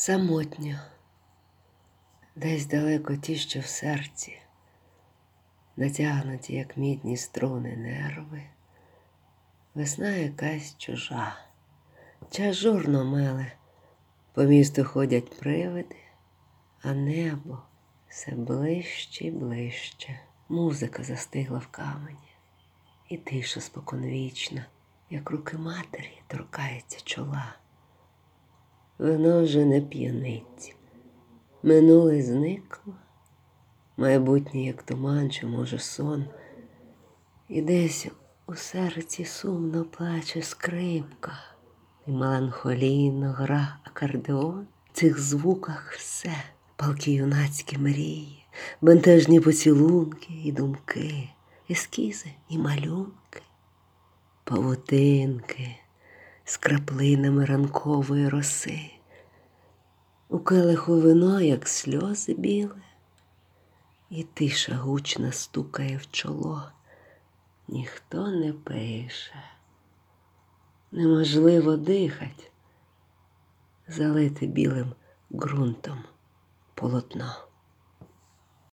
Самотньо, десь далеко ті, що в серці, натягнуті, як мідні струни нерви, весна якась чужа, час журно меле, по місту ходять привиди, а небо все ближче й ближче. Музика застигла в камені, і тиша споконвічна, як руки матері торкається чола. Воно вже не п'янить. Минуле зникло, майбутнє, як туман, чи, може, сон, і десь у серці сумно плаче скрипка, і меланхолійно гра акордеон. В цих звуках все, палки юнацькі мрії, бентежні поцілунки і думки, ескізи і малюнки, павутинки з краплинами ранкової роси. У келиху вино, як сльози біле, і тиша гучна стукає в чоло. Ніхто не пише. Неможливо дихать, залити білим ґрунтом полотно.